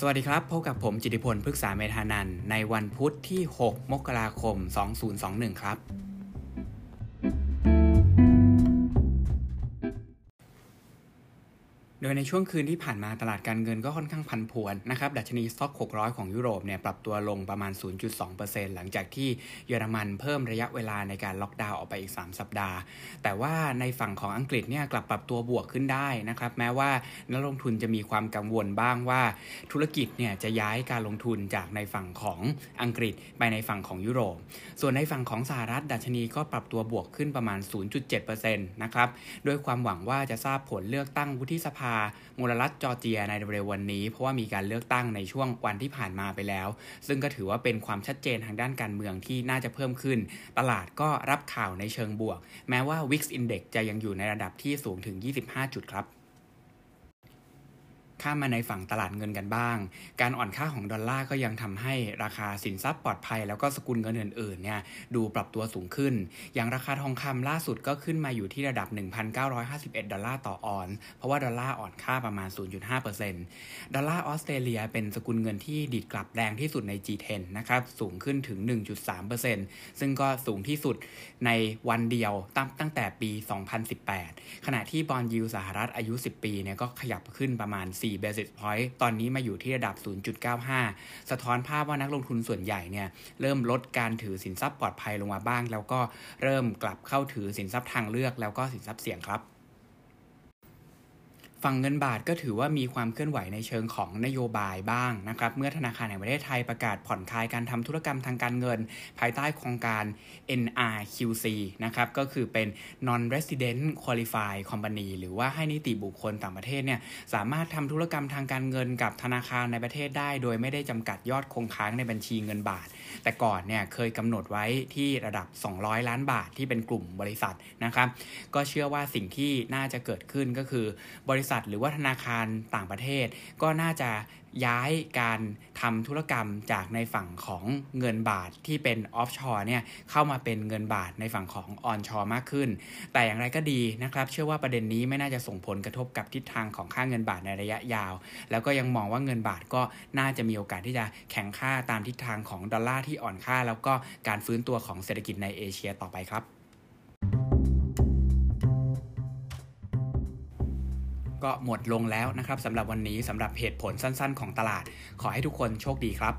สวัสดีครับ พบกับผมจิติพลพฤกษาเมธานันในวันพุธที่ 6 มกราคม 2021 ครับ ยในช่วงคืนที่ผ่านมาตลาดการเงินก็ค่อนข้างพันผวนนะครับดัชนีสต็อก 600 ของยุโรปเนี่ยปรับตัวลงประมาณ 0.2%หลังจากที่เยอรมันเพิ่มระยะเวลาในการล็อกดาวน์ออกไปอีก 3 สัปดาห์ แต่ว่าในฝั่งของอังกฤษเนี่ยกลับปรับตัวบวกขึ้นได้นะครับแม้ว่านักลงทุนจะมีความกังวลบ้างว่า ธุรกิจเนี่ยจะย้ายการลงทุนจากในฝั่งของอังกฤษไปในฝั่งของยุโรป ส่วนในฝั่งของสหรัฐ ดัชนีก็ปรับตัวบวกขึ้นประมาณ 0.7%นะครับด้วยความหวังว่าจะทราบผลเลือกตั้งวุฒิสภามลรัฐจอร์เจียในเร็ววันนี้ เพราะว่ามีการเลือกตั้งในช่วงวันที่ผ่านมาไปแล้ว ซึ่งก็ถือว่าเป็นความชัดเจนทางด้านการเมืองที่น่าจะเพิ่มขึ้น ตลาดก็รับข่าวในเชิงบวก แม้ว่า VIX Index จะยังอยู่ในระดับที่สูงถึง 25 จุดครับ ข้ามมาในฝั่งตลาดเงินกันบ้าง การอ่อนค่าของดอลลาร์ก็ยังทำให้ราคาสินทรัพย์ปลอดภัย แล้วก็สกุลเงินอื่นๆเนี่ยดูปรับตัวสูงขึ้น อย่างราคาทองคำล่าสุดก็ขึ้นมาอยู่ที่ระดับ 1,951 ดอลลาร์ต่อออนซ์ เพราะว่าดอลลาร์อ่อนค่าประมาณ 0.5%ดอลลาร์ออสเตรเลียเป็นสกุลเงินที่ดีดกลับแรงที่สุดใน G10 นะครับสูงขึ้นถึง 1.3%ซึ่งก็สูงที่สุดในวันเดียวตั้งตั้งแต่ปี 2018 ขณะที่บอลยูสหรัฐอายุ 10 ปีเนี่ยก็ขยับขึ้นประมาณ4 4 basis point ตอนนี้มาอยู่ที่ระดับ 0.95 สะท้อนภาพว่านักลงทุนส่วนใหญ่เนี่ยเริ่มลดการถือสินทรัพย์ปลอดภัยลงมาบ้าง แล้วก็เริ่มกลับเข้าถือสินทรัพย์ทางเลือกแล้วก็สินทรัพย์เสี่ยงครับ ฝั่งเงินบาทก็ถือว่ามีความเคลื่อนไหวในเชิงของนโยบายบ้างนะครับ เมื่อธนาคารแห่งประเทศไทยประกาศผ่อนคลายการทำธุรกรรมทางการเงิน ภายใต้โครงการ NRQC นะครับก็คือเป็น non resident qualified company หรือว่าให้นิติบุคคลต่างประเทศเนี่ยสามารถทำธุรกรรมทางการเงินกับธนาคารในประเทศได้ โดยไม่ได้จำกัดยอดคงค้างในบัญชีเงินบาท แต่ก่อนเนี่ยเคยกำหนดไว้ที่ระดับ 200 ล้านบาทที่เป็นกลุ่มบริษัทนะครับก็เชื่อว่าสิ่งที่น่าจะเกิดขึ้นก็คือบริษัทหรือว่าธนาคารต่างประเทศ ก็น่าจะย้ายการทำธุรกรรมจากในฝั่งของเงินบาทที่เป็น offshore เนี่ยเข้ามาเป็นเงินบาทในฝั่งของ onshore มากขึ้น แต่อย่างไรก็ดีนะครับ เชื่อว่าประเด็นนี้ไม่น่าจะส่งผลกระทบกับทิศทางของค่าเงินบาทในระยะยาว แล้วก็ยังมองว่าเงินบาทก็น่าจะมีโอกาสที่จะแข็งค่าตามทิศทางของดอลลาร์ที่อ่อนค่า แล้วก็การฟื้นตัวของเศรษฐกิจในเอเชียต่อไปครับ ก็หมดลงแล้วนะครับสำหรับวันนี้สำหรับเหตุผลสั้น ๆ ของตลาด ขอให้ทุกคนโชคดีครับ